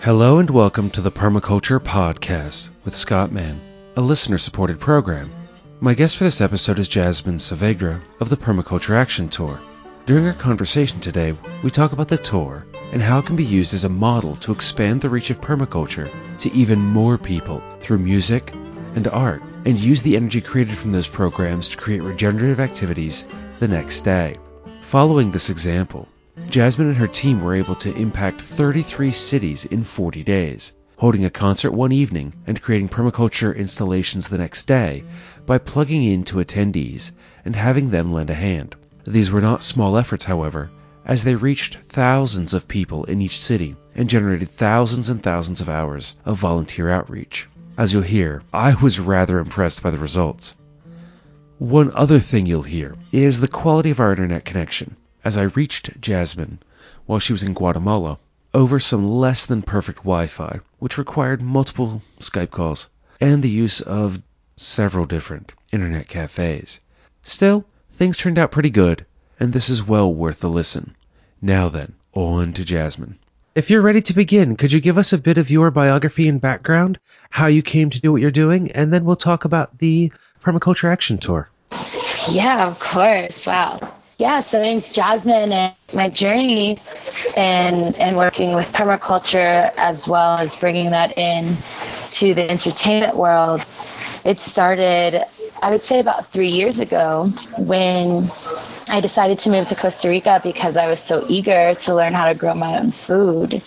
Hello and welcome to the Permaculture Podcast with Scott Mann, a listener supported program. My guest for this episode is Jasmine Saavedra of the Permaculture Action Tour. During our conversation today, we talk about the tour and how it can be used as a model to expand the reach of permaculture to even more people through music and art, and use the energy created from those programs to create regenerative activities the next day. Following this example, Jasmine and her team were able to impact 33 cities in 40 days, holding a concert one evening and creating permaculture installations the next day by plugging into attendees and having them lend a hand. These were not small efforts, however, as they reached thousands of people in each city and generated thousands and thousands of hours of volunteer outreach. As you'll hear, I was rather impressed by the results. One other thing you'll hear is the quality of our internet connection, as I reached Jasmine while she was in Guatemala over some less than perfect Wi Fi, which required multiple Skype calls and the use of several different internet cafes. Still, Things turned out pretty good, and this is well worth the listen. Now then, on to Jasmine. If you're ready to begin, could you give us a bit of your biography and background, how you came to do what you're doing, and then we'll talk about the Permaculture Action Tour. Yeah, of course. Wow. Yeah, so name's Jasmine, and my journey and in working with permaculture as well as bringing that in to the entertainment world, it started I would say about three years ago when I decided to move to Costa Rica because I was so eager to learn how to grow my own food.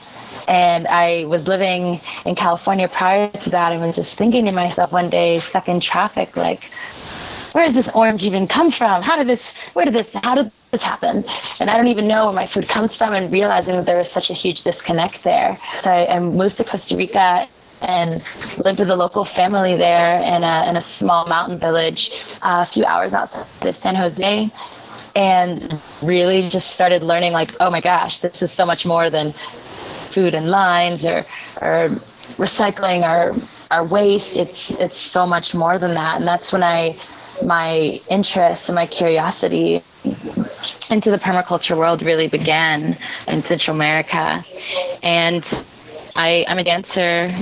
And I was living in California prior to that and was just thinking to myself one day, stuck in traffic, like, where does this orange even come from? How did this, where did this, how did this happen? And I don't even know where my food comes from and realizing that there was such a huge disconnect there. So I, moved to Costa Rica and lived with a local family there in a, in a small mountain village uh, a few hours outside of San Jose and really just started learning like oh my gosh this is so much more than food and lines or or recycling or our waste it's it's so much more than that and that's when I my interest and my curiosity into the permaculture world really began in Central America and I, am a dancer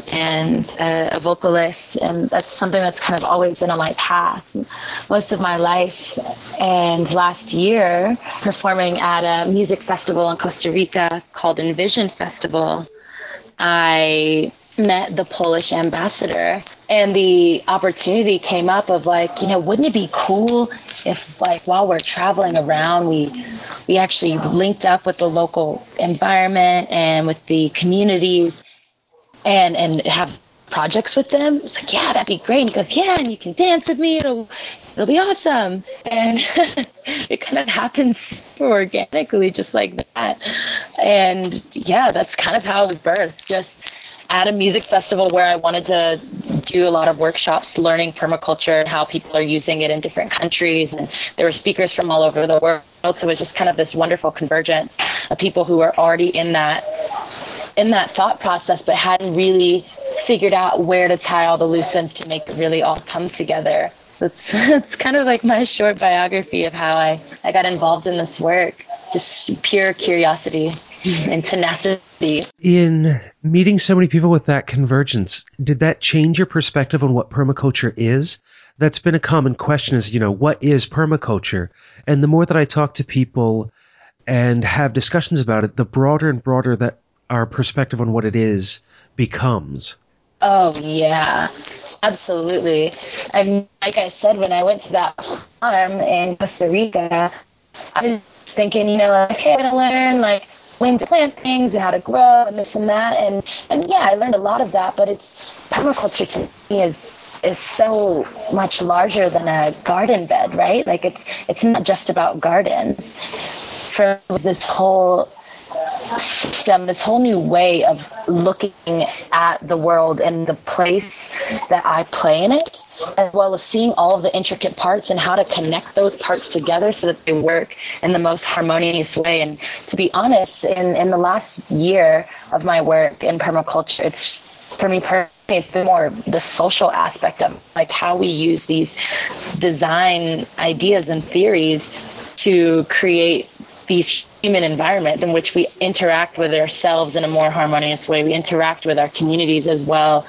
and a, a, vocalist, and that's something that's kind of always been on my path most of my life. And last year, performing at a music festival in Costa Rica called Envision Festival, I met the Polish ambassador and the opportunity came up of like, you know, wouldn't it be cool if like while we're traveling around we we actually linked up with the local environment and with the communities and and have projects with them. It's like, yeah, that'd be great. And he goes, yeah, and you can dance with me. It'll it'll be awesome. And it kind of happens organically, just like that. And yeah, that's kind of how it was birthed. Just at a music festival where I wanted to do a lot of workshops learning permaculture and how people are using it in different countries. And there were speakers from all over the world. So it was just kind of this wonderful convergence of people who were already in that in that thought process, but hadn't really figured out where to tie all the loose ends to make it really all come together. So it's, it's kind of like my short biography of how I, I got involved in this work. Just pure curiosity and tenacity. In meeting so many people with that convergence, did that change your perspective on what permaculture is? That's been a common question is, you know, what is permaculture? And the more that I talk to people and have discussions about it, the broader and broader that our perspective on what it is becomes. Oh yeah, absolutely. I'm like I said when I went to that farm in Costa Rica, I was thinking, you know, like, okay, I'm gonna learn like when to plant things and how to grow and this and that, and and yeah, I learned a lot of that. But it's permaculture to me is is so much larger than a garden bed, right? Like it's it's not just about gardens. For this whole system, this whole new way of looking at the world and the place that I play in it, as well as seeing all of the intricate parts and how to connect those parts together so that they work in the most harmonious way. And to be honest, in, in the last year of my work in permaculture, it's for me personally, it's been more the social aspect of like how we use these design ideas and theories to create these human environment in which we interact with ourselves in a more harmonious way. We interact with our communities as well,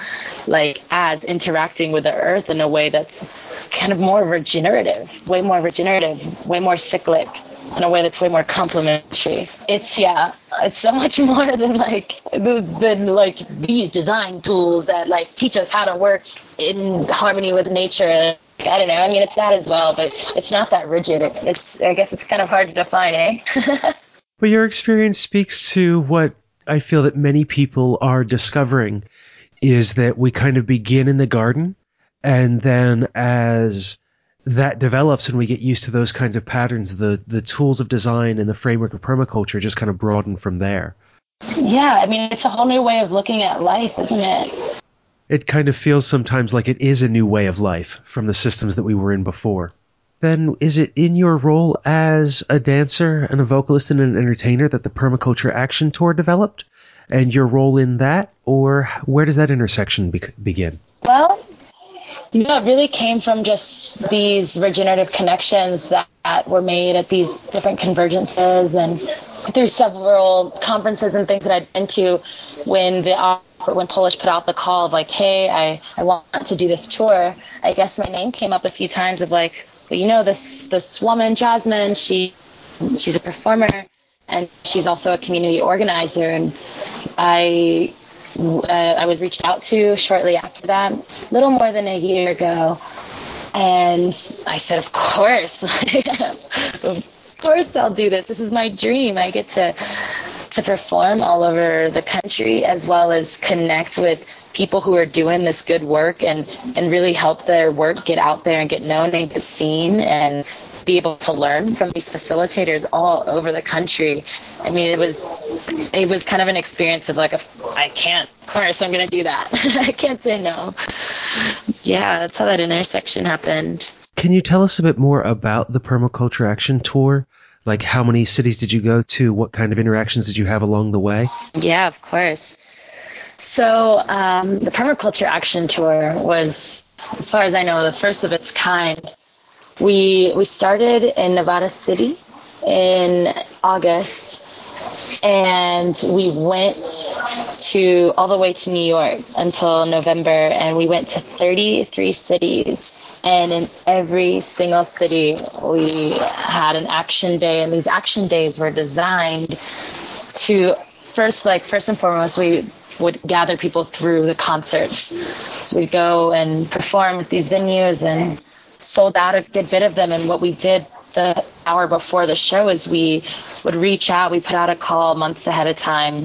like as interacting with the earth in a way that's kind of more regenerative, way more regenerative, way more cyclic in a way that's way more complementary. It's yeah, it's so much more than like than like these design tools that like teach us how to work in harmony with nature. I don't know. I mean, it's that as well, but it's not that rigid. It's, it's I guess it's kind of hard to define, eh? but your experience speaks to what I feel that many people are discovering is that we kind of begin in the garden and then as that develops and we get used to those kinds of patterns, the, the tools of design and the framework of permaculture just kind of broaden from there. Yeah, I mean, it's a whole new way of looking at life, isn't it? It kind of feels sometimes like it is a new way of life from the systems that we were in before. Then, is it in your role as a dancer and a vocalist and an entertainer that the Permaculture Action Tour developed? And your role in that? Or where does that intersection be- begin? Well, you know, it really came from just these regenerative connections that, that were made at these different convergences and through several conferences and things that I'd been to when the when Polish put out the call of like, hey, I, I want to do this tour, I guess my name came up a few times of like, well, you know, this this woman, Jasmine, she she's a performer and she's also a community organizer and I uh, I was reached out to shortly after that, a little more than a year ago. And I said, Of course, course I'll do this. This is my dream. I get to to perform all over the country as well as connect with people who are doing this good work and and really help their work get out there and get known and get seen and be able to learn from these facilitators all over the country. I mean, it was it was kind of an experience of like, a, I can't, of course, I'm going to do that. I can't say no. Yeah, that's how that intersection happened. Can you tell us a bit more about the Permaculture Action Tour? Like, how many cities did you go to? What kind of interactions did you have along the way? Yeah, of course. So, um, the Permaculture Action Tour was, as far as I know, the first of its kind we we started in Nevada City in August and we went to all the way to New York until November and we went to 33 cities and in every single city we had an action day and these action days were designed to first like first and foremost we would gather people through the concerts so we'd go and perform at these venues and sold out a good bit of them. And what we did the hour before the show is we would reach out. We put out a call months ahead of time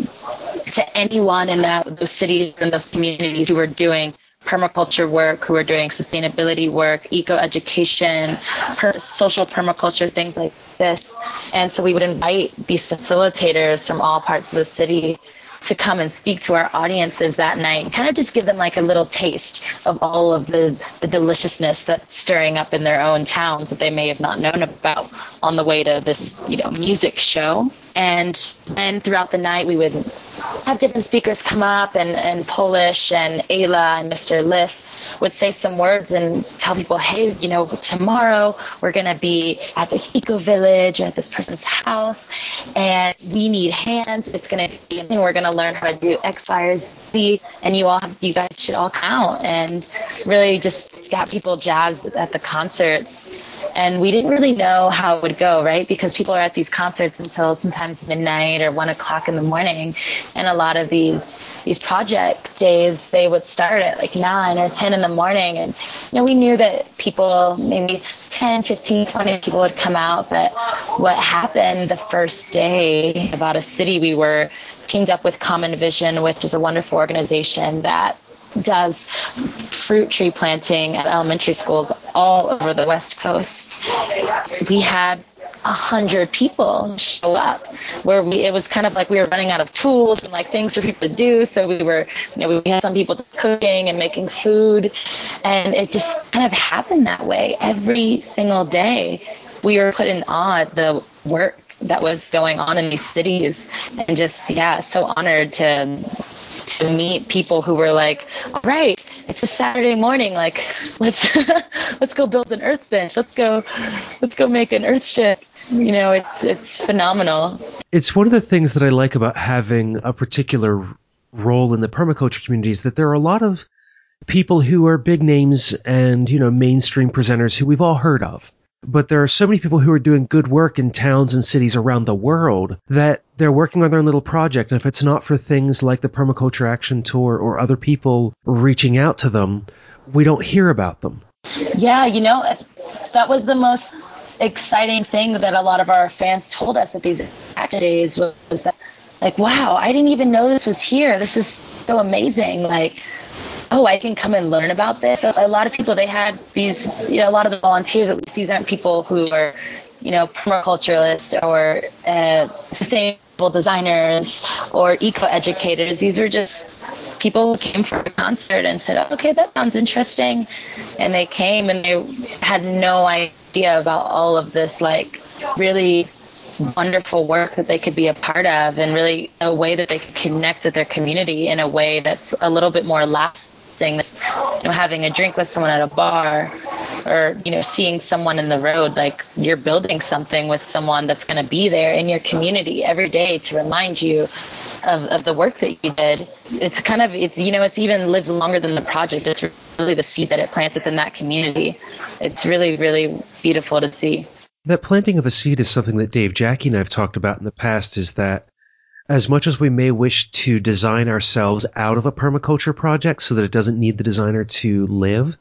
to anyone in that those cities and those communities who were doing permaculture work, who were doing sustainability work, eco education, per- social permaculture, things like this. And so we would invite these facilitators from all parts of the city to come and speak to our audiences that night kind of just give them like a little taste of all of the, the deliciousness that's stirring up in their own towns that they may have not known about on the way to this you know music show and and throughout the night we would have different speakers come up and, and Polish and Ayla and Mr. Lif would say some words and tell people, hey, you know, tomorrow we're going to be at this eco village or at this person's house and we need hands. It's going to be, something we're going to learn how to do X, Y, or Z. And you all have, you guys should all count and really just got people jazzed at the concerts. And we didn't really know how it would go, right? Because people are at these concerts until sometimes midnight or one o'clock in the morning. And a lot of these, these project days, they would start at like nine or 10 in the morning. And, you know, we knew that people, maybe 10, 15, 20 people would come out. But what happened the first day Nevada City, we were teamed up with Common Vision, which is a wonderful organization that does fruit tree planting at elementary schools all over the West Coast. We had a hundred people show up where we it was kind of like we were running out of tools and like things for people to do. So we were you know we had some people cooking and making food. And it just kind of happened that way. Every single day we were put in awe at the work that was going on in these cities and just yeah so honored to to meet people who were like all right it's a Saturday morning. Like, let's let's go build an Earth bench. Let's go let's go make an Earth ship. You know, it's it's phenomenal. It's one of the things that I like about having a particular role in the permaculture community is that there are a lot of people who are big names and you know mainstream presenters who we've all heard of but there are so many people who are doing good work in towns and cities around the world that they're working on their little project. And if it's not for things like the Permaculture Action Tour or other people reaching out to them, we don't hear about them. Yeah, you know, that was the most exciting thing that a lot of our fans told us at these action days was, was that, like, wow, I didn't even know this was here. This is so amazing. Like, oh, I can come and learn about this. A lot of people, they had these, you know, a lot of the volunteers, at least these aren't people who are, you know, permaculturalists or uh, sustainable designers or eco educators. These were just people who came for a concert and said, okay, that sounds interesting. And they came and they had no idea about all of this, like, really wonderful work that they could be a part of and really a way that they could connect with their community in a way that's a little bit more lasting you know, having a drink with someone at a bar or, you know, seeing someone in the road, like you're building something with someone that's going to be there in your community every day to remind you of, of the work that you did. It's kind of, it's, you know, it's even lives longer than the project. It's really the seed that it plants within that community. It's really, really beautiful to see. That planting of a seed is something that Dave Jacke and I have talked about in the past is that as much as we may wish to design ourselves out of a permaculture project so that it doesn't need the designer to live,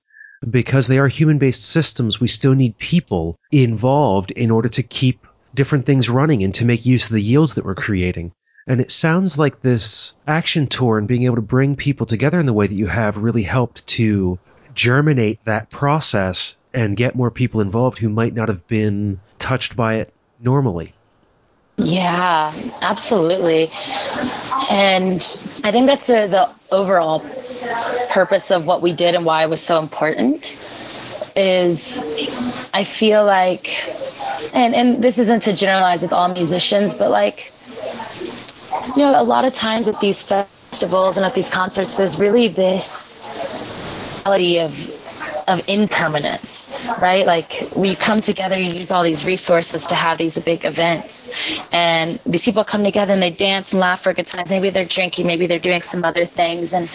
because they are human based systems, we still need people involved in order to keep different things running and to make use of the yields that we're creating. And it sounds like this action tour and being able to bring people together in the way that you have really helped to germinate that process and get more people involved who might not have been touched by it normally. Yeah, absolutely. And I think that's the, the overall purpose of what we did and why it was so important is I feel like and and this isn't to generalize with all musicians, but like you know, a lot of times at these festivals and at these concerts there's really this quality of of impermanence, right? Like we come together, you use all these resources to have these big events, and these people come together and they dance and laugh for good times. Maybe they're drinking, maybe they're doing some other things, and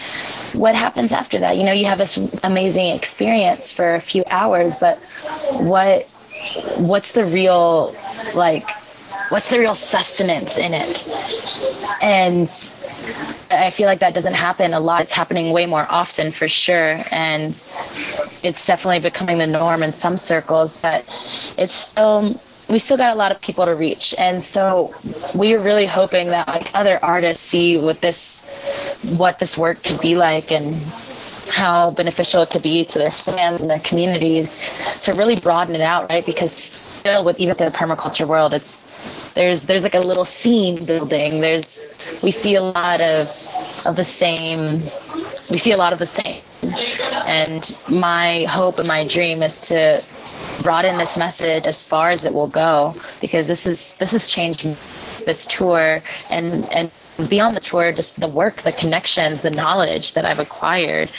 what happens after that? You know, you have this amazing experience for a few hours, but what what's the real like what's the real sustenance in it? And i feel like that doesn't happen a lot. It's happening way more often for sure. And it's definitely becoming the norm in some circles but it's still we still got a lot of people to reach. And so we are really hoping that like other artists see what this what this work could be like and how beneficial it could be to their fans and their communities to really broaden it out, right? Because still, with even the permaculture world, it's there's there's like a little scene building. There's we see a lot of of the same. We see a lot of the same, and my hope and my dream is to broaden this message as far as it will go because this is this has changed this tour and and beyond the tour, just the work, the connections, the knowledge that I've acquired,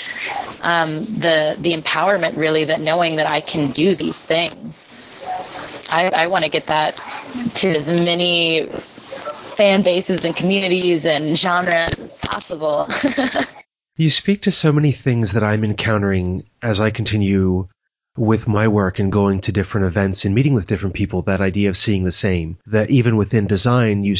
um, the the empowerment, really, that knowing that I can do these things. I, I want to get that to as many fan bases and communities and genres as possible. you speak to so many things that I'm encountering as I continue with my work and going to different events and meeting with different people. That idea of seeing the same, that even within design, you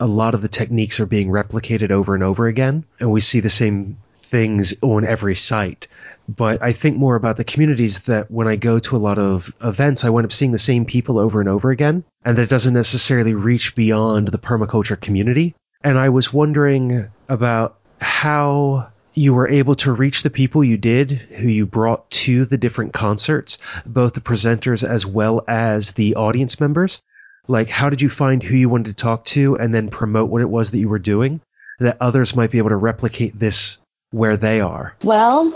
a lot of the techniques are being replicated over and over again, and we see the same things on every site. But I think more about the communities that when I go to a lot of events, I wind up seeing the same people over and over again, and that doesn't necessarily reach beyond the permaculture community. And I was wondering about how you were able to reach the people you did, who you brought to the different concerts, both the presenters as well as the audience members, like, how did you find who you wanted to talk to and then promote what it was that you were doing that others might be able to replicate this where they are? Well,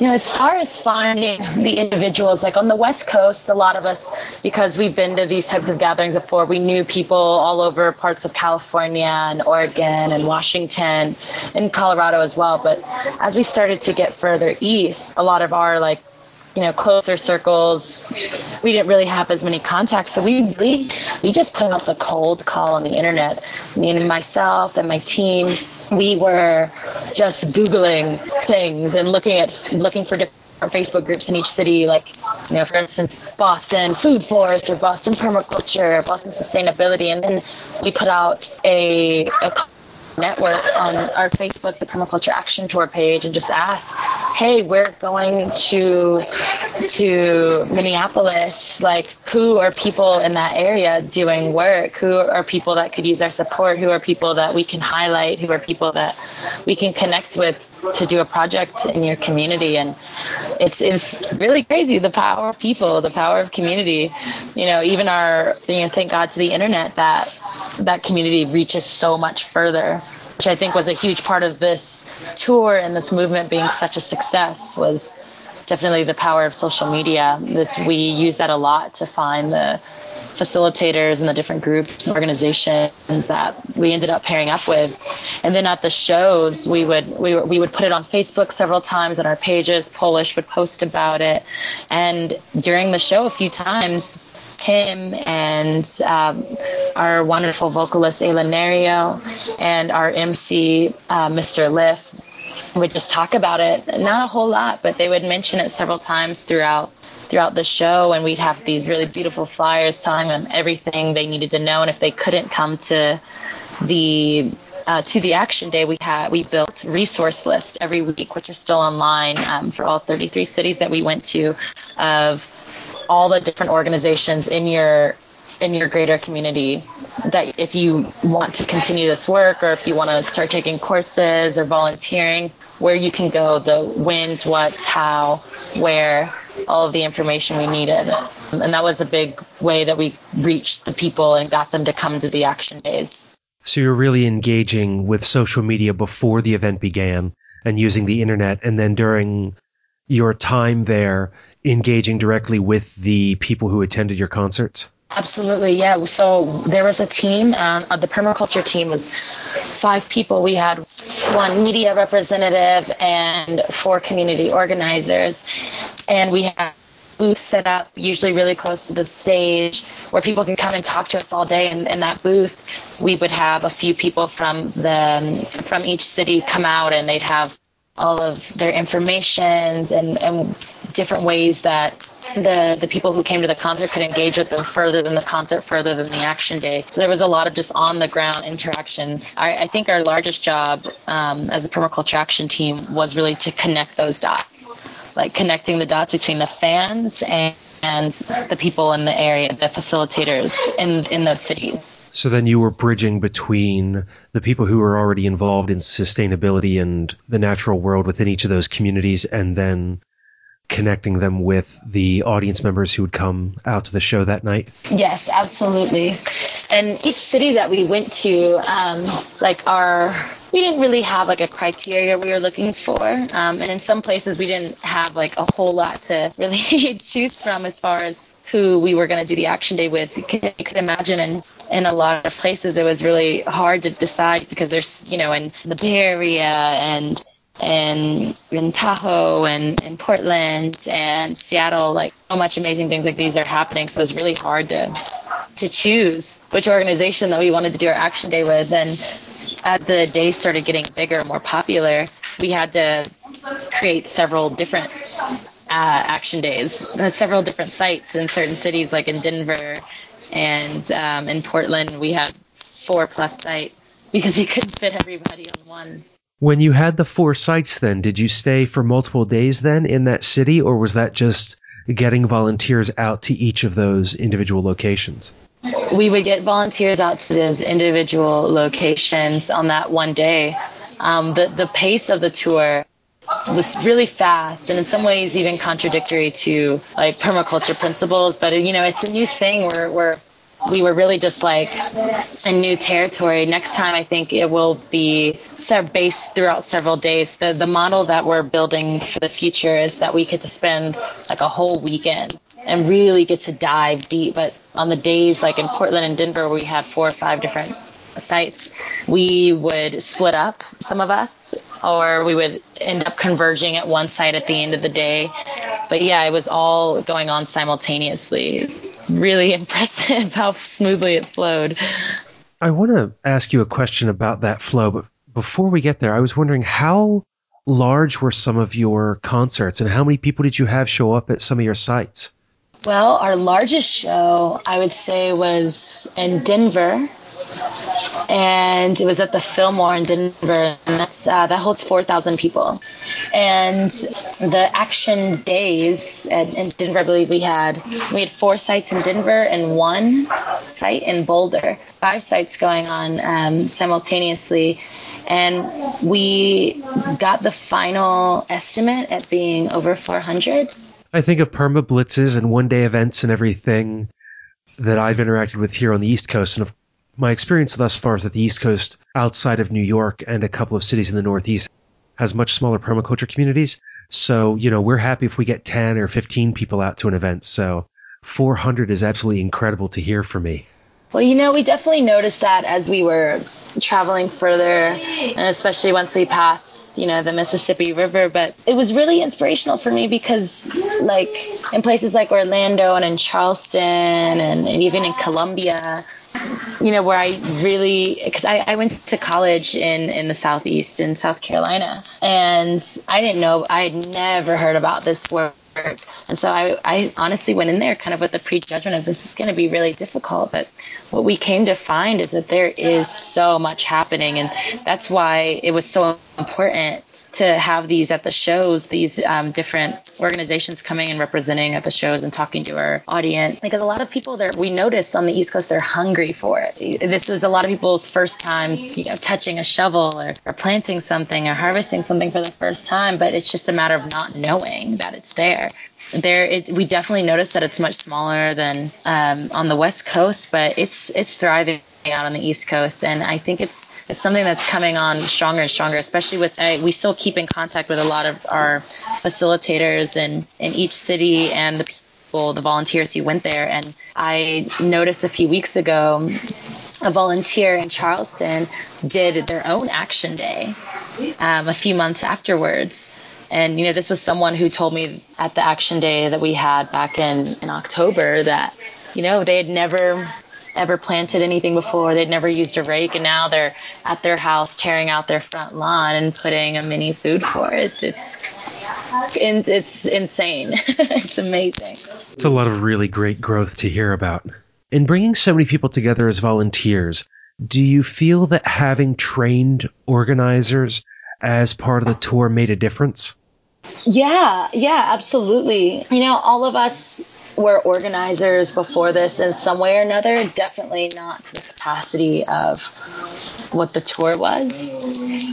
you know, as far as finding the individuals, like on the West Coast, a lot of us, because we've been to these types of gatherings before, we knew people all over parts of California and Oregon and Washington and Colorado as well. But as we started to get further east, a lot of our like you know, closer circles, we didn't really have as many contacts. So we really, we just put out the cold call on the internet. Me and myself and my team, we were just Googling things and looking at, looking for different Facebook groups in each city, like, you know, for instance, Boston Food Forest or Boston Permaculture, or Boston Sustainability. And then we put out a, a network on our Facebook, the Permaculture Action Tour page, and just ask, "Hey, we're going to to Minneapolis. Like, who are people in that area doing work? Who are people that could use our support? Who are people that we can highlight? Who are people that we can connect with to do a project in your community?" And it's it's really crazy the power of people, the power of community. You know, even our you know, thank God to the internet that that community reaches so much further which I think was a huge part of this tour and this movement being such a success was definitely the power of social media. This we use that a lot to find the facilitators and the different groups and organizations that we ended up pairing up with. And then at the shows, we would we, we would put it on Facebook several times on our pages. Polish would post about it, and during the show, a few times, him and um, our wonderful vocalist Ayla Nerio and our MC uh, Mr. Lif would just talk about it. Not a whole lot, but they would mention it several times throughout throughout the show, and we'd have these really beautiful flyers telling them everything they needed to know. And if they couldn't come to the uh, to the action day, we had we built resource list every week, which are still online um, for all 33 cities that we went to, of all the different organizations in your in your greater community that if you want to continue this work or if you want to start taking courses or volunteering, where you can go, the wins, what, how, where, all of the information we needed. And that was a big way that we reached the people and got them to come to the action days. So you're really engaging with social media before the event began and using the internet. And then during your time there, engaging directly with the people who attended your concerts? Absolutely, yeah. So there was a team. Uh, the permaculture team was five people. We had one media representative and four community organizers, and we had booths set up, usually really close to the stage, where people can come and talk to us all day. And in that booth, we would have a few people from the from each city come out, and they'd have all of their informations and, and different ways that the the people who came to the concert could engage with them further than the concert, further than the action day. So there was a lot of just on the ground interaction. I, I think our largest job um, as a permaculture action team was really to connect those dots, like connecting the dots between the fans and, and the people in the area, the facilitators in in those cities. So then you were bridging between the people who were already involved in sustainability and the natural world within each of those communities and then connecting them with the audience members who would come out to the show that night? Yes, absolutely. And each city that we went to, um, like our, we didn't really have like a criteria we were looking for. Um, and in some places we didn't have like a whole lot to really choose from as far as who we were going to do the action day with. You could, you could imagine in, in a lot of places it was really hard to decide because there's, you know, in the Bay Area and and in Tahoe and in Portland and Seattle, like so much amazing things like these are happening. So it's really hard to to choose which organization that we wanted to do our action day with. And as the day started getting bigger more popular, we had to create several different uh, action days, uh, several different sites in certain cities, like in Denver and um, in Portland. We had four plus sites because we couldn't fit everybody on one. When you had the four sites, then, did you stay for multiple days then in that city, or was that just getting volunteers out to each of those individual locations? We would get volunteers out to those individual locations on that one day. Um, the, the pace of the tour was really fast and in some ways even contradictory to like permaculture principles but you know it's a new thing we're, we're we were really just like in new territory. Next time, I think it will be based throughout several days. The the model that we're building for the future is that we get to spend like a whole weekend and really get to dive deep. But on the days like in Portland and Denver, where we had four or five different sites, we would split up some of us, or we would end up converging at one site at the end of the day. But yeah, it was all going on simultaneously. It's really impressive how smoothly it flowed. I want to ask you a question about that flow, but before we get there, I was wondering how large were some of your concerts and how many people did you have show up at some of your sites? Well, our largest show, I would say, was in Denver and it was at the Fillmore in Denver, and that's uh, that holds four thousand people. And the action days at, in Denver, I believe we had we had four sites in Denver and one site in Boulder. Five sites going on um, simultaneously, and we got the final estimate at being over 400. I think of perma blitzes and one day events and everything that I've interacted with here on the East Coast, and my experience thus far is that the East Coast, outside of New York and a couple of cities in the Northeast, has much smaller permaculture communities. So, you know, we're happy if we get 10 or 15 people out to an event. So 400 is absolutely incredible to hear for me. Well, you know, we definitely noticed that as we were traveling further, and especially once we passed, you know, the Mississippi River. But it was really inspirational for me because, like, in places like Orlando and in Charleston and, and even in Columbia, you know, where I really, because I, I went to college in, in the Southeast in South Carolina, and I didn't know, I had never heard about this work. And so I, I honestly went in there kind of with the prejudgment of this is going to be really difficult. But what we came to find is that there is so much happening. And that's why it was so important to have these at the shows, these um, different organizations coming and representing at the shows and talking to our audience. Because a lot of people there, we notice on the East Coast, they're hungry for it. This is a lot of people's first time, you know, touching a shovel or, or planting something or harvesting something for the first time, but it's just a matter of not knowing that it's there there it, we definitely noticed that it's much smaller than um, on the west coast but it's it's thriving out on the East Coast, and I think it's it's something that's coming on stronger and stronger. Especially with uh, we still keep in contact with a lot of our facilitators in in each city and the people, the volunteers who went there. And I noticed a few weeks ago, a volunteer in Charleston did their own action day um, a few months afterwards. And you know, this was someone who told me at the action day that we had back in in October that you know they had never ever planted anything before. They'd never used a rake, and now they're at their house tearing out their front lawn and putting a mini food forest. It's it's insane. it's amazing. It's a lot of really great growth to hear about. In bringing so many people together as volunteers, do you feel that having trained organizers as part of the tour made a difference? Yeah, yeah, absolutely. You know, all of us were organizers before this in some way or another, definitely not to the capacity of what the tour was.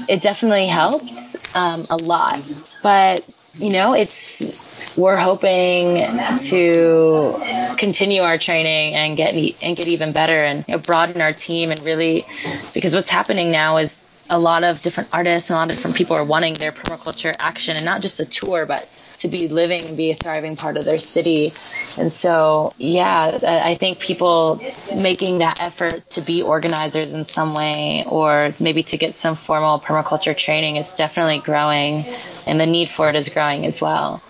It definitely helped um, a lot, but you know, it's we're hoping to continue our training and get and get even better and you know, broaden our team and really because what's happening now is a lot of different artists and a lot of different people are wanting their permaculture action and not just a tour but to be living and be a thriving part of their city and so, yeah, I think people making that effort to be organizers in some way or maybe to get some formal permaculture training, it's definitely growing and the need for it is growing as well.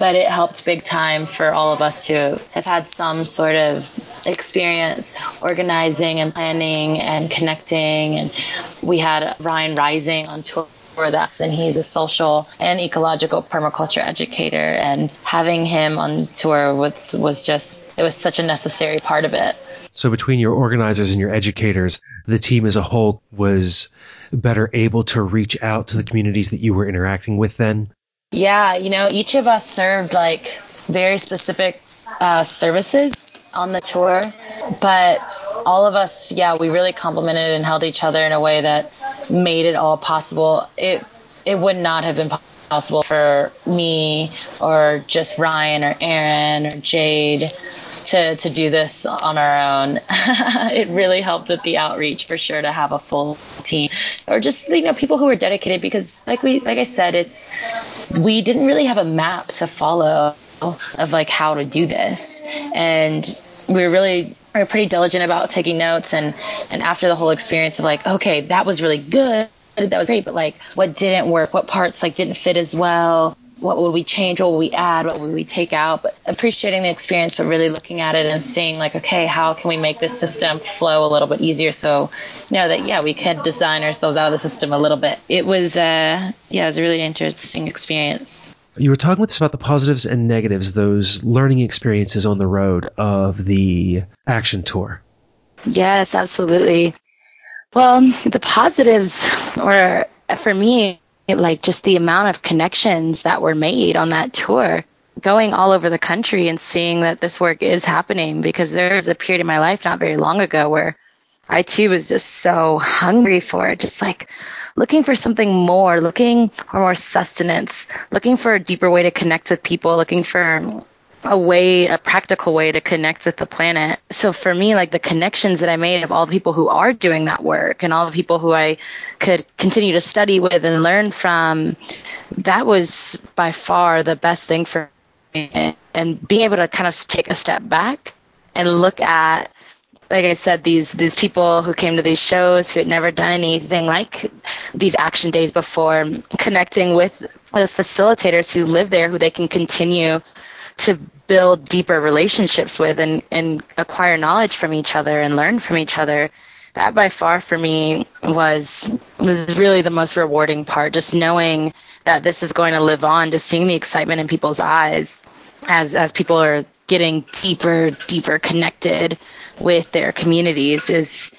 But it helped big time for all of us to have had some sort of experience organizing and planning and connecting. And we had Ryan Rising on tour with us, and he's a social and ecological permaculture educator. And having him on tour was was just it was such a necessary part of it. So between your organizers and your educators, the team as a whole was better able to reach out to the communities that you were interacting with. Then, yeah, you know, each of us served like very specific uh, services on the tour, but all of us, yeah, we really complimented and held each other in a way that made it all possible. It it would not have been possible for me or just Ryan or Aaron or Jade to, to do this on our own. it really helped with the outreach for sure to have a full team or just you know people who are dedicated because like we like I said it's we didn't really have a map to follow of like how to do this and we were really we were pretty diligent about taking notes and and after the whole experience of like okay that was really good that was great but like what didn't work what parts like didn't fit as well what would we change? What would we add? What would we take out? But appreciating the experience, but really looking at it and seeing like, okay, how can we make this system flow a little bit easier? So, you know, that, yeah, we could design ourselves out of the system a little bit. It was, uh, yeah, it was a really interesting experience. You were talking with us about the positives and negatives, those learning experiences on the road of the action tour. Yes, absolutely. Well, the positives, or for me, like just the amount of connections that were made on that tour going all over the country and seeing that this work is happening because there was a period in my life not very long ago where I too was just so hungry for it, just like looking for something more, looking for more sustenance, looking for a deeper way to connect with people, looking for a way, a practical way to connect with the planet. So for me, like the connections that I made of all the people who are doing that work and all the people who I could continue to study with and learn from, that was by far the best thing for me. And being able to kind of take a step back and look at like I said, these these people who came to these shows who had never done anything like these action days before, connecting with those facilitators who live there, who they can continue to build deeper relationships with and, and acquire knowledge from each other and learn from each other. That by far for me was was really the most rewarding part just knowing that this is going to live on just seeing the excitement in people's eyes as as people are getting deeper deeper connected with their communities is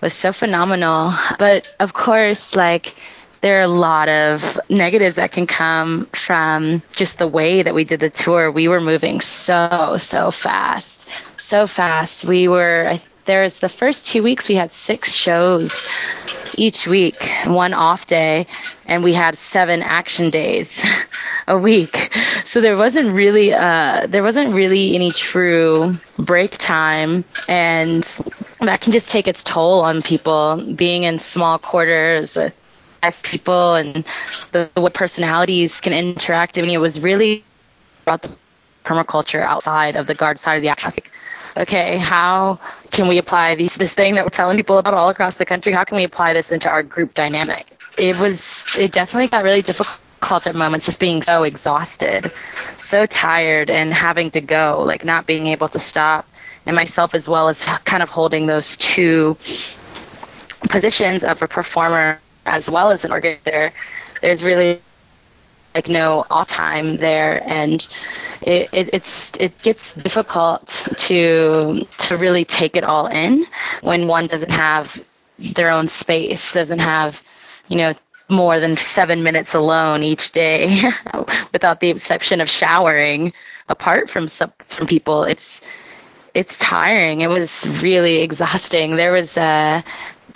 was so phenomenal. But of course like there are a lot of negatives that can come from just the way that we did the tour. We were moving so, so fast, so fast. We were, there's the first two weeks, we had six shows each week, one off day, and we had seven action days a week. So there wasn't really, uh, there wasn't really any true break time, and that can just take its toll on people being in small quarters with people and the, what personalities can interact. I mean, it was really about the permaculture outside of the guard side of the action. Okay, how can we apply these this thing that we're telling people about all across the country? How can we apply this into our group dynamic? It was it definitely got really difficult at moments, just being so exhausted, so tired, and having to go, like not being able to stop, and myself as well as kind of holding those two positions of a performer as well as an organizer, there's really like no off time there, and it, it, it's it gets difficult to to really take it all in when one doesn't have their own space, doesn't have you know more than seven minutes alone each day, without the exception of showering apart from some from people. It's it's tiring. It was really exhausting. There was a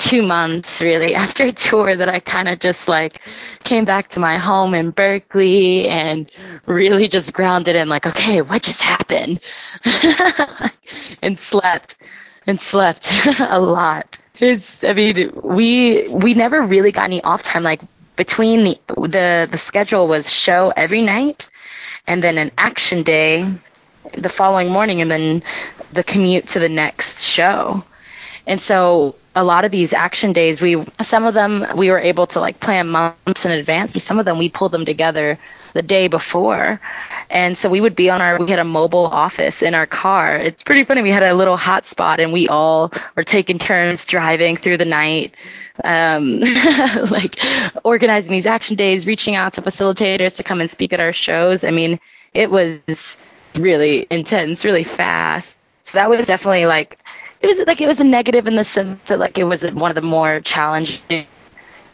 two months really after a tour that I kind of just like came back to my home in Berkeley and really just grounded in like, okay, what just happened? and slept and slept a lot. It's, I mean, we, we never really got any off time. Like between the, the, the schedule was show every night and then an action day the following morning and then the commute to the next show. And so a lot of these action days, we some of them we were able to like plan months in advance, some of them we pulled them together the day before. And so we would be on our, we had a mobile office in our car. It's pretty funny. We had a little hotspot and we all were taking turns driving through the night, um, like organizing these action days, reaching out to facilitators to come and speak at our shows. I mean, it was really intense, really fast. So that was definitely like it was like it was a negative in the sense that like it was one of the more challenging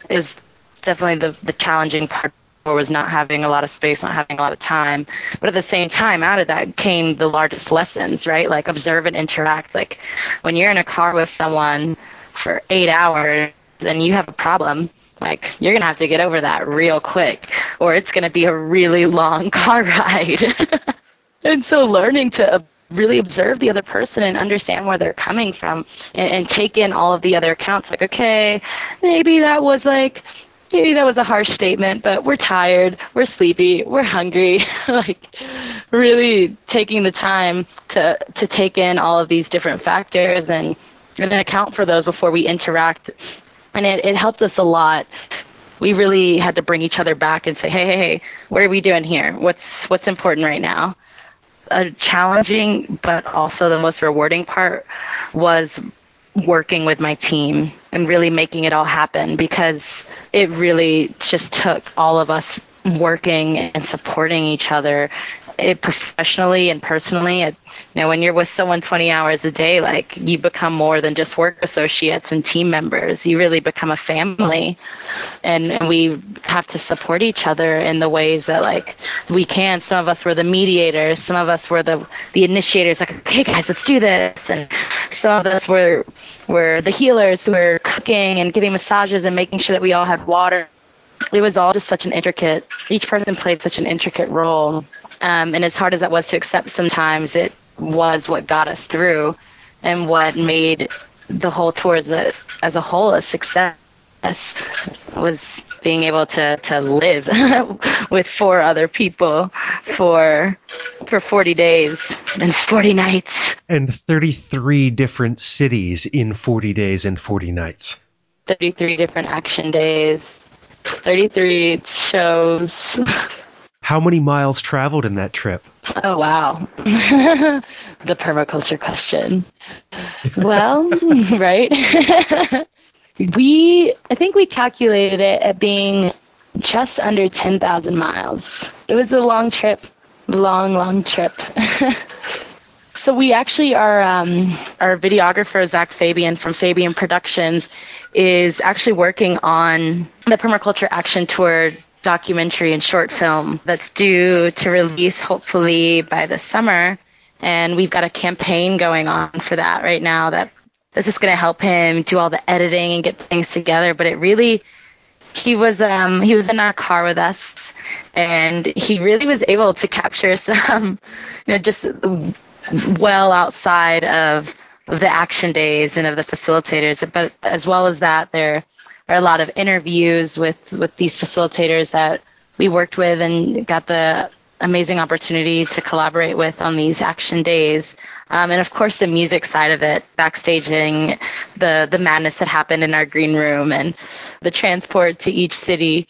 is definitely the the challenging part was not having a lot of space, not having a lot of time. But at the same time, out of that came the largest lessons, right? Like observe and interact. Like when you're in a car with someone for eight hours and you have a problem, like you're gonna have to get over that real quick, or it's gonna be a really long car ride. and so learning to really observe the other person and understand where they're coming from and, and take in all of the other accounts. Like okay maybe that was like maybe that was a harsh statement but we're tired we're sleepy we're hungry. Like really taking the time to to take in all of these different factors and and account for those before we interact. And it, it helped us a lot. We really had to bring each other back and say hey hey hey what are we doing here? What's what's important right now a challenging but also the most rewarding part was working with my team and really making it all happen because it really just took all of us working and supporting each other it professionally and personally. It, you know, when you're with someone 20 hours a day, like you become more than just work associates and team members. You really become a family, and, and we have to support each other in the ways that like we can. Some of us were the mediators, some of us were the the initiators. Like, okay, guys, let's do this, and some of us were were the healers who were cooking and giving massages and making sure that we all had water it was all just such an intricate each person played such an intricate role um, and as hard as that was to accept sometimes, it was what got us through and what made the whole tour as a, as a whole a success was being able to, to live with four other people for for 40 days and 40 nights. And 33 different cities in 40 days and 40 nights. 33 different action days. 33 shows How many miles traveled in that trip? Oh, wow. the permaculture question. Well, right. we, I think we calculated it at being just under 10,000 miles. It was a long trip, long, long trip. so we actually are, um, our videographer, Zach Fabian from Fabian Productions, is actually working on the Permaculture Action Tour documentary and short film that's due to release hopefully by the summer. And we've got a campaign going on for that right now that this is going to help him do all the editing and get things together. But it really, he was um, he was in our car with us, and he really was able to capture some, you know, just well outside of, of the action days and of the facilitators. But as well as that, there are a lot of interviews with with these facilitators that we worked with and got the amazing opportunity to collaborate with on these action days. Um, and of course, the music side of it, backstaging the the madness that happened in our green room and the transport to each city.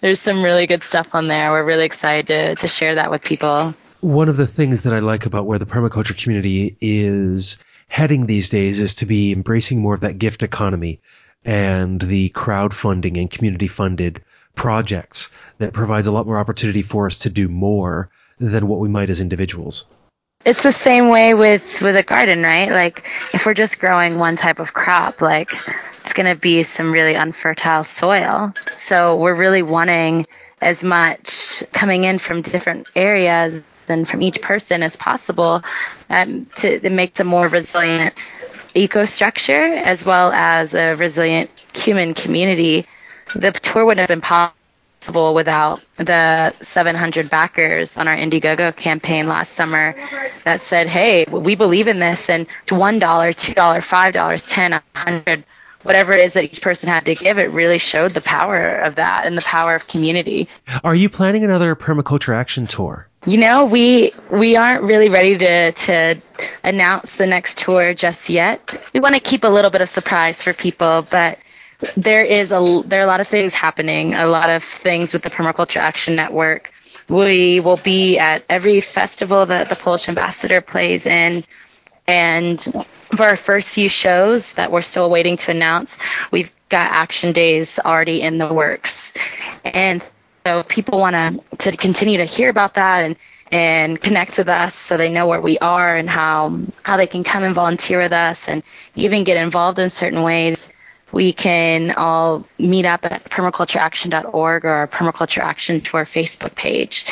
There's some really good stuff on there. We're really excited to, to share that with people. One of the things that I like about where the permaculture community is heading these days is to be embracing more of that gift economy and the crowdfunding and community funded projects that provides a lot more opportunity for us to do more than what we might as individuals. It's the same way with with a garden, right? Like if we're just growing one type of crop, like it's going to be some really unfertile soil. So we're really wanting as much coming in from different areas and from each person as possible um, to, to make them more resilient ecostructure as well as a resilient human community. The tour wouldn't have been possible without the 700 backers on our Indiegogo campaign last summer that said, hey, we believe in this, and $1, $2, $5, 10 100 whatever it is that each person had to give, it really showed the power of that and the power of community. Are you planning another permaculture action tour? You know, we we aren't really ready to to announce the next tour just yet. We want to keep a little bit of surprise for people, but there is a there are a lot of things happening, a lot of things with the Permaculture Action Network. We will be at every festival that the Polish ambassador plays in, and for our first few shows that we're still waiting to announce, we've got action days already in the works, and so if people want to to continue to hear about that and and connect with us so they know where we are and how how they can come and volunteer with us and even get involved in certain ways we can all meet up at permacultureaction.org or our permaculture action tour facebook page.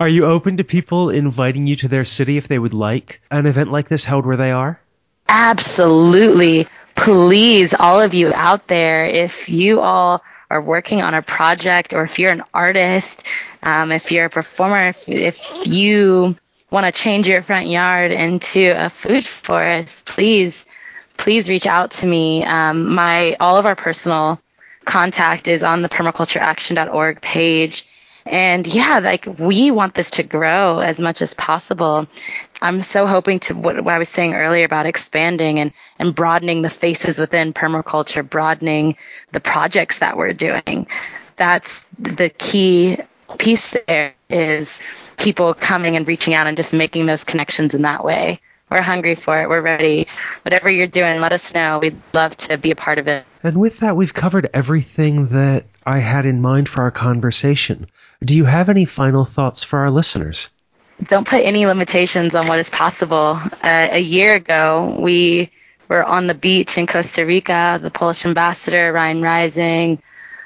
Are you open to people inviting you to their city if they would like an event like this held where they are? Absolutely. Please all of you out there if you all are working on a project or if you're an artist, um, if you're a performer, if, if you want to change your front yard into a food forest, please, please reach out to me. Um, my all of our personal contact is on the permacultureaction.org page. And yeah, like we want this to grow as much as possible. I'm so hoping to what, what I was saying earlier about expanding and, and broadening the faces within permaculture, broadening the projects that we're doing. That's the key piece there is people coming and reaching out and just making those connections in that way. We're hungry for it. We're ready. Whatever you're doing, let us know. We'd love to be a part of it. And with that, we've covered everything that I had in mind for our conversation. Do you have any final thoughts for our listeners? Don't put any limitations on what is possible. Uh, a year ago, we were on the beach in Costa Rica, the Polish ambassador, Ryan Rising,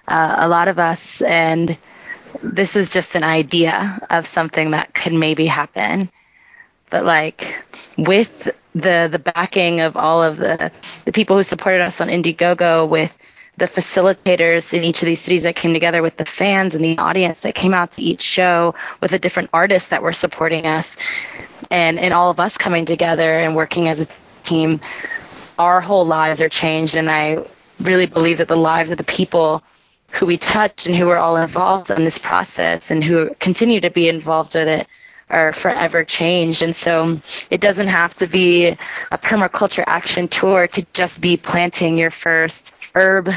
uh, a lot of us, and this is just an idea of something that could maybe happen. But like with the the backing of all of the the people who supported us on Indiegogo, with the facilitators in each of these cities that came together, with the fans and the audience that came out to each show, with the different artists that were supporting us, and and all of us coming together and working as a team, our whole lives are changed. And I really believe that the lives of the people who we touch and who are all involved in this process and who continue to be involved with it are forever changed. And so it doesn't have to be a permaculture action tour. It could just be planting your first herb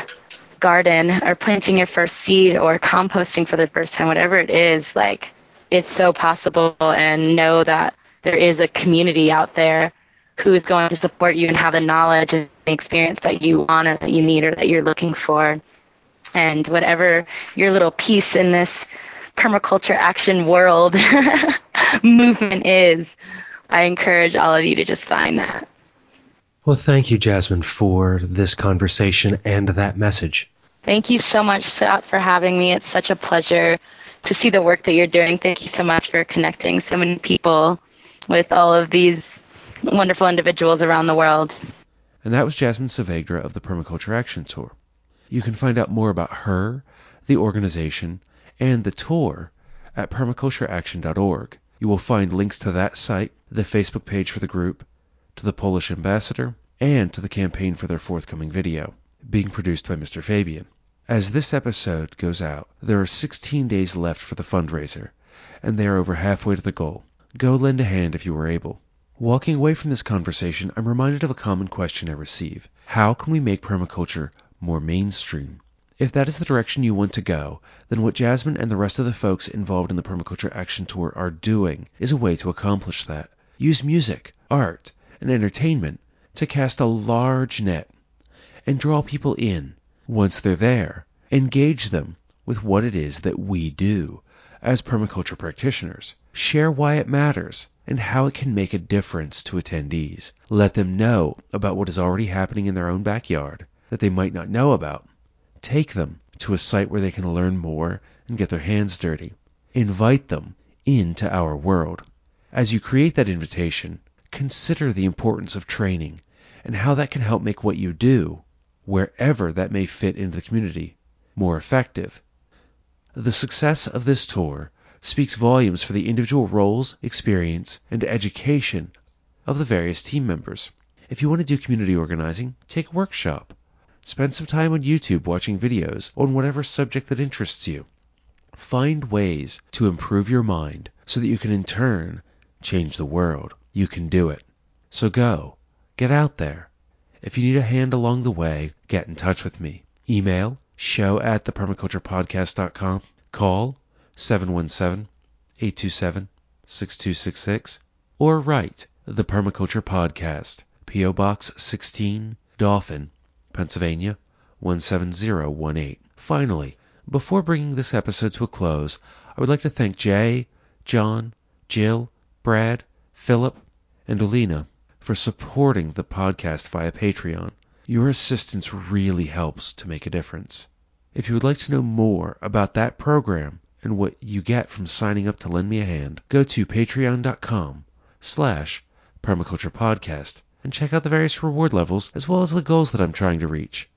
garden or planting your first seed or composting for the first time, whatever it is, like it's so possible and know that there is a community out there who is going to support you and have the knowledge and the experience that you want or that you need or that you're looking for and whatever your little piece in this permaculture action world movement is, I encourage all of you to just find that. Well, thank you, Jasmine, for this conversation and that message. Thank you so much, Scott, for having me. It's such a pleasure to see the work that you're doing. Thank you so much for connecting so many people with all of these wonderful individuals around the world. And that was Jasmine Saavedra of the Permaculture Action Tour. You can find out more about her, the organization, and the tour at permacultureaction.org. You will find links to that site, the Facebook page for the group, to the Polish ambassador, and to the campaign for their forthcoming video, being produced by Mr. Fabian. As this episode goes out, there are 16 days left for the fundraiser, and they are over halfway to the goal. Go lend a hand if you are able. Walking away from this conversation, I'm reminded of a common question I receive. How can we make permaculture more mainstream. If that is the direction you want to go, then what Jasmine and the rest of the folks involved in the Permaculture Action Tour are doing is a way to accomplish that. Use music, art, and entertainment to cast a large net and draw people in. Once they're there, engage them with what it is that we do as permaculture practitioners. Share why it matters and how it can make a difference to attendees. Let them know about what is already happening in their own backyard that they might not know about. Take them to a site where they can learn more and get their hands dirty. Invite them into our world. As you create that invitation, consider the importance of training and how that can help make what you do, wherever that may fit into the community, more effective. The success of this tour speaks volumes for the individual roles, experience, and education of the various team members. If you want to do community organizing, take a workshop. Spend some time on YouTube watching videos on whatever subject that interests you. Find ways to improve your mind so that you can in turn change the world. You can do it. So go. Get out there. If you need a hand along the way, get in touch with me. Email show at thepermaculturepodcast.com. Call 717-827-6266 or write The Permaculture Podcast, P.O. Box 16, Dauphin, Pennsylvania 17018. Finally, before bringing this episode to a close, I would like to thank Jay, John, Jill, Brad, Philip, and Alina for supporting the podcast via Patreon. Your assistance really helps to make a difference. If you would like to know more about that program and what you get from signing up to lend me a hand, go to patreon.com slash permaculturepodcast and check out the various reward levels as well as the goals that I'm trying to reach.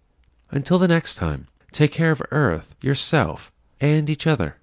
Until the next time, take care of Earth, yourself, and each other.